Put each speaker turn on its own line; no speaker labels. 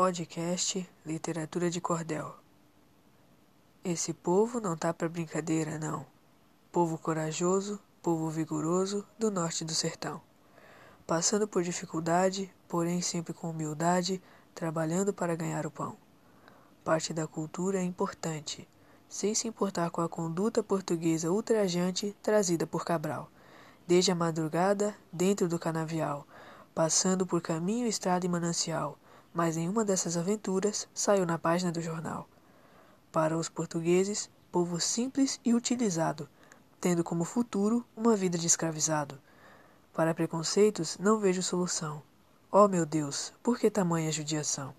Podcast Literatura de Cordel. Esse povo não tá pra brincadeira, não. Povo corajoso, povo vigoroso do norte do sertão. Passando por dificuldade, porém sempre com humildade, trabalhando para ganhar o pão. Parte da cultura é importante, sem se importar com a conduta portuguesa ultrajante trazida por Cabral. Desde a madrugada, dentro do canavial, passando por caminho, estrada e manancial mas nenhuma dessas aventuras saiu na página do jornal. Para os portugueses, povo simples e utilizado, tendo como futuro uma vida de escravizado. Para preconceitos, não vejo solução. Oh meu Deus, por que tamanha judiação?